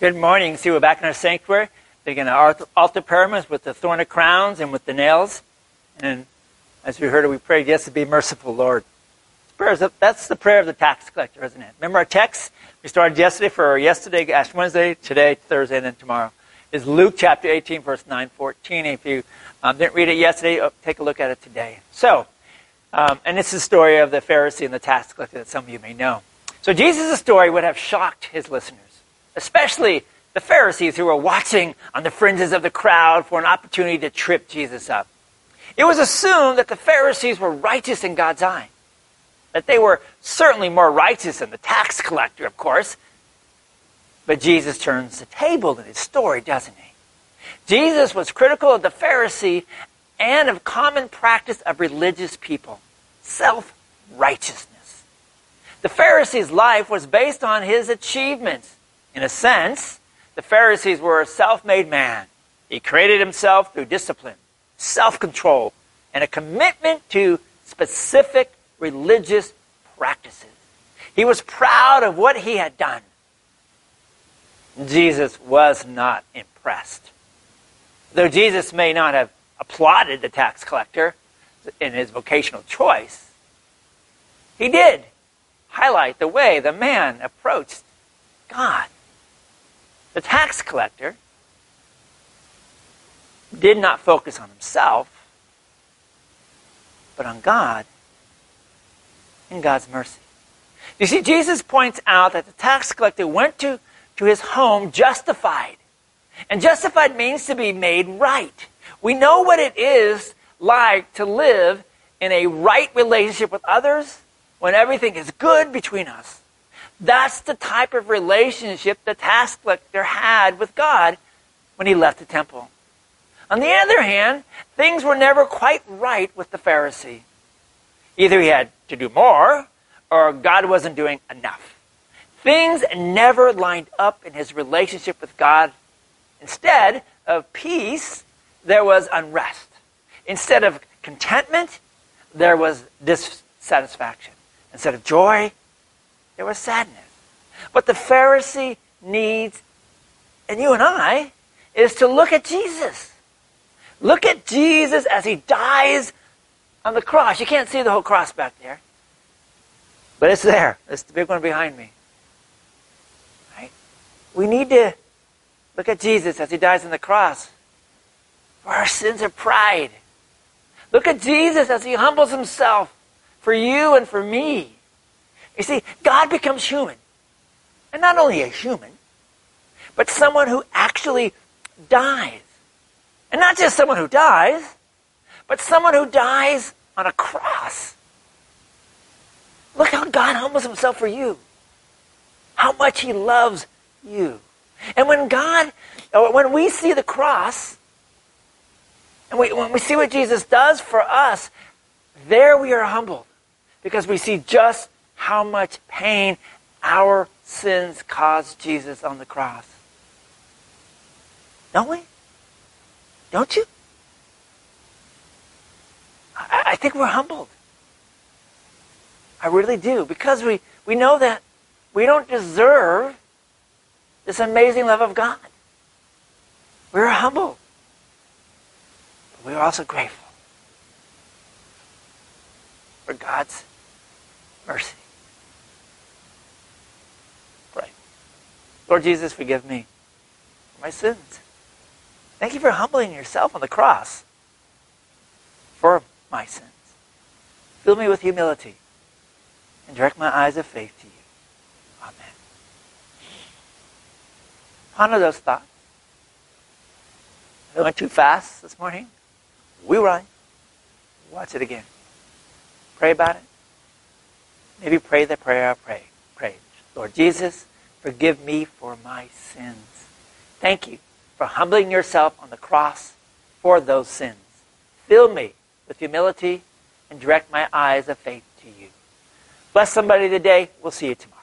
Good morning. See, we're back in our sanctuary. Begin our altar pyramids with the thorn of crowns and with the nails. And as we heard we prayed, yes, to be merciful, Lord. Prayers, That's the prayer of the tax collector, isn't it? Remember our text? We started yesterday for yesterday, Ash Wednesday, today, Thursday, and then tomorrow. Is Luke chapter 18, verse 9, 14. If you um, didn't read it yesterday, oh, take a look at it today. So, um, and it's the story of the Pharisee and the tax collector that some of you may know. So Jesus' story would have shocked his listeners especially the Pharisees who were watching on the fringes of the crowd for an opportunity to trip Jesus up. It was assumed that the Pharisees were righteous in God's eye, that they were certainly more righteous than the tax collector, of course. But Jesus turns the table in his story, doesn't he? Jesus was critical of the Pharisee and of common practice of religious people self righteousness. The Pharisee's life was based on his achievements in a sense, the Pharisees were a self made man. He created himself through discipline, self control, and a commitment to specific religious practices. He was proud of what he had done. Jesus was not impressed. Though Jesus may not have applauded the tax collector in his vocational choice, he did highlight the way the man approached God. The tax collector did not focus on himself, but on God and God's mercy. You see, Jesus points out that the tax collector went to, to his home justified. And justified means to be made right. We know what it is like to live in a right relationship with others when everything is good between us. That's the type of relationship the tax collector had with God when he left the temple. On the other hand, things were never quite right with the Pharisee. Either he had to do more, or God wasn't doing enough. Things never lined up in his relationship with God. Instead of peace, there was unrest. Instead of contentment, there was dissatisfaction. Instead of joy, there was sadness. What the Pharisee needs, and you and I, is to look at Jesus. Look at Jesus as he dies on the cross. You can't see the whole cross back there. But it's there. It's the big one behind me. Right? We need to look at Jesus as he dies on the cross for our sins of pride. Look at Jesus as he humbles himself for you and for me. You see, God becomes human. And not only a human, but someone who actually dies. And not just someone who dies, but someone who dies on a cross. Look how God humbles himself for you. How much he loves you. And when God, when we see the cross, and we, when we see what Jesus does for us, there we are humbled. Because we see just how much pain our sins caused Jesus on the cross. Don't we? Don't you? I, I think we're humbled. I really do. Because we, we know that we don't deserve this amazing love of God. We're humble. But we're also grateful for God's mercy. Lord Jesus, forgive me for my sins. Thank you for humbling yourself on the cross for my sins. Fill me with humility and direct my eyes of faith to you. Amen. Ponder those thoughts. I went too fast this morning. We run. Watch it again. Pray about it. Maybe pray the prayer I pray. Pray. Lord Jesus, Forgive me for my sins. Thank you for humbling yourself on the cross for those sins. Fill me with humility and direct my eyes of faith to you. Bless somebody today. We'll see you tomorrow.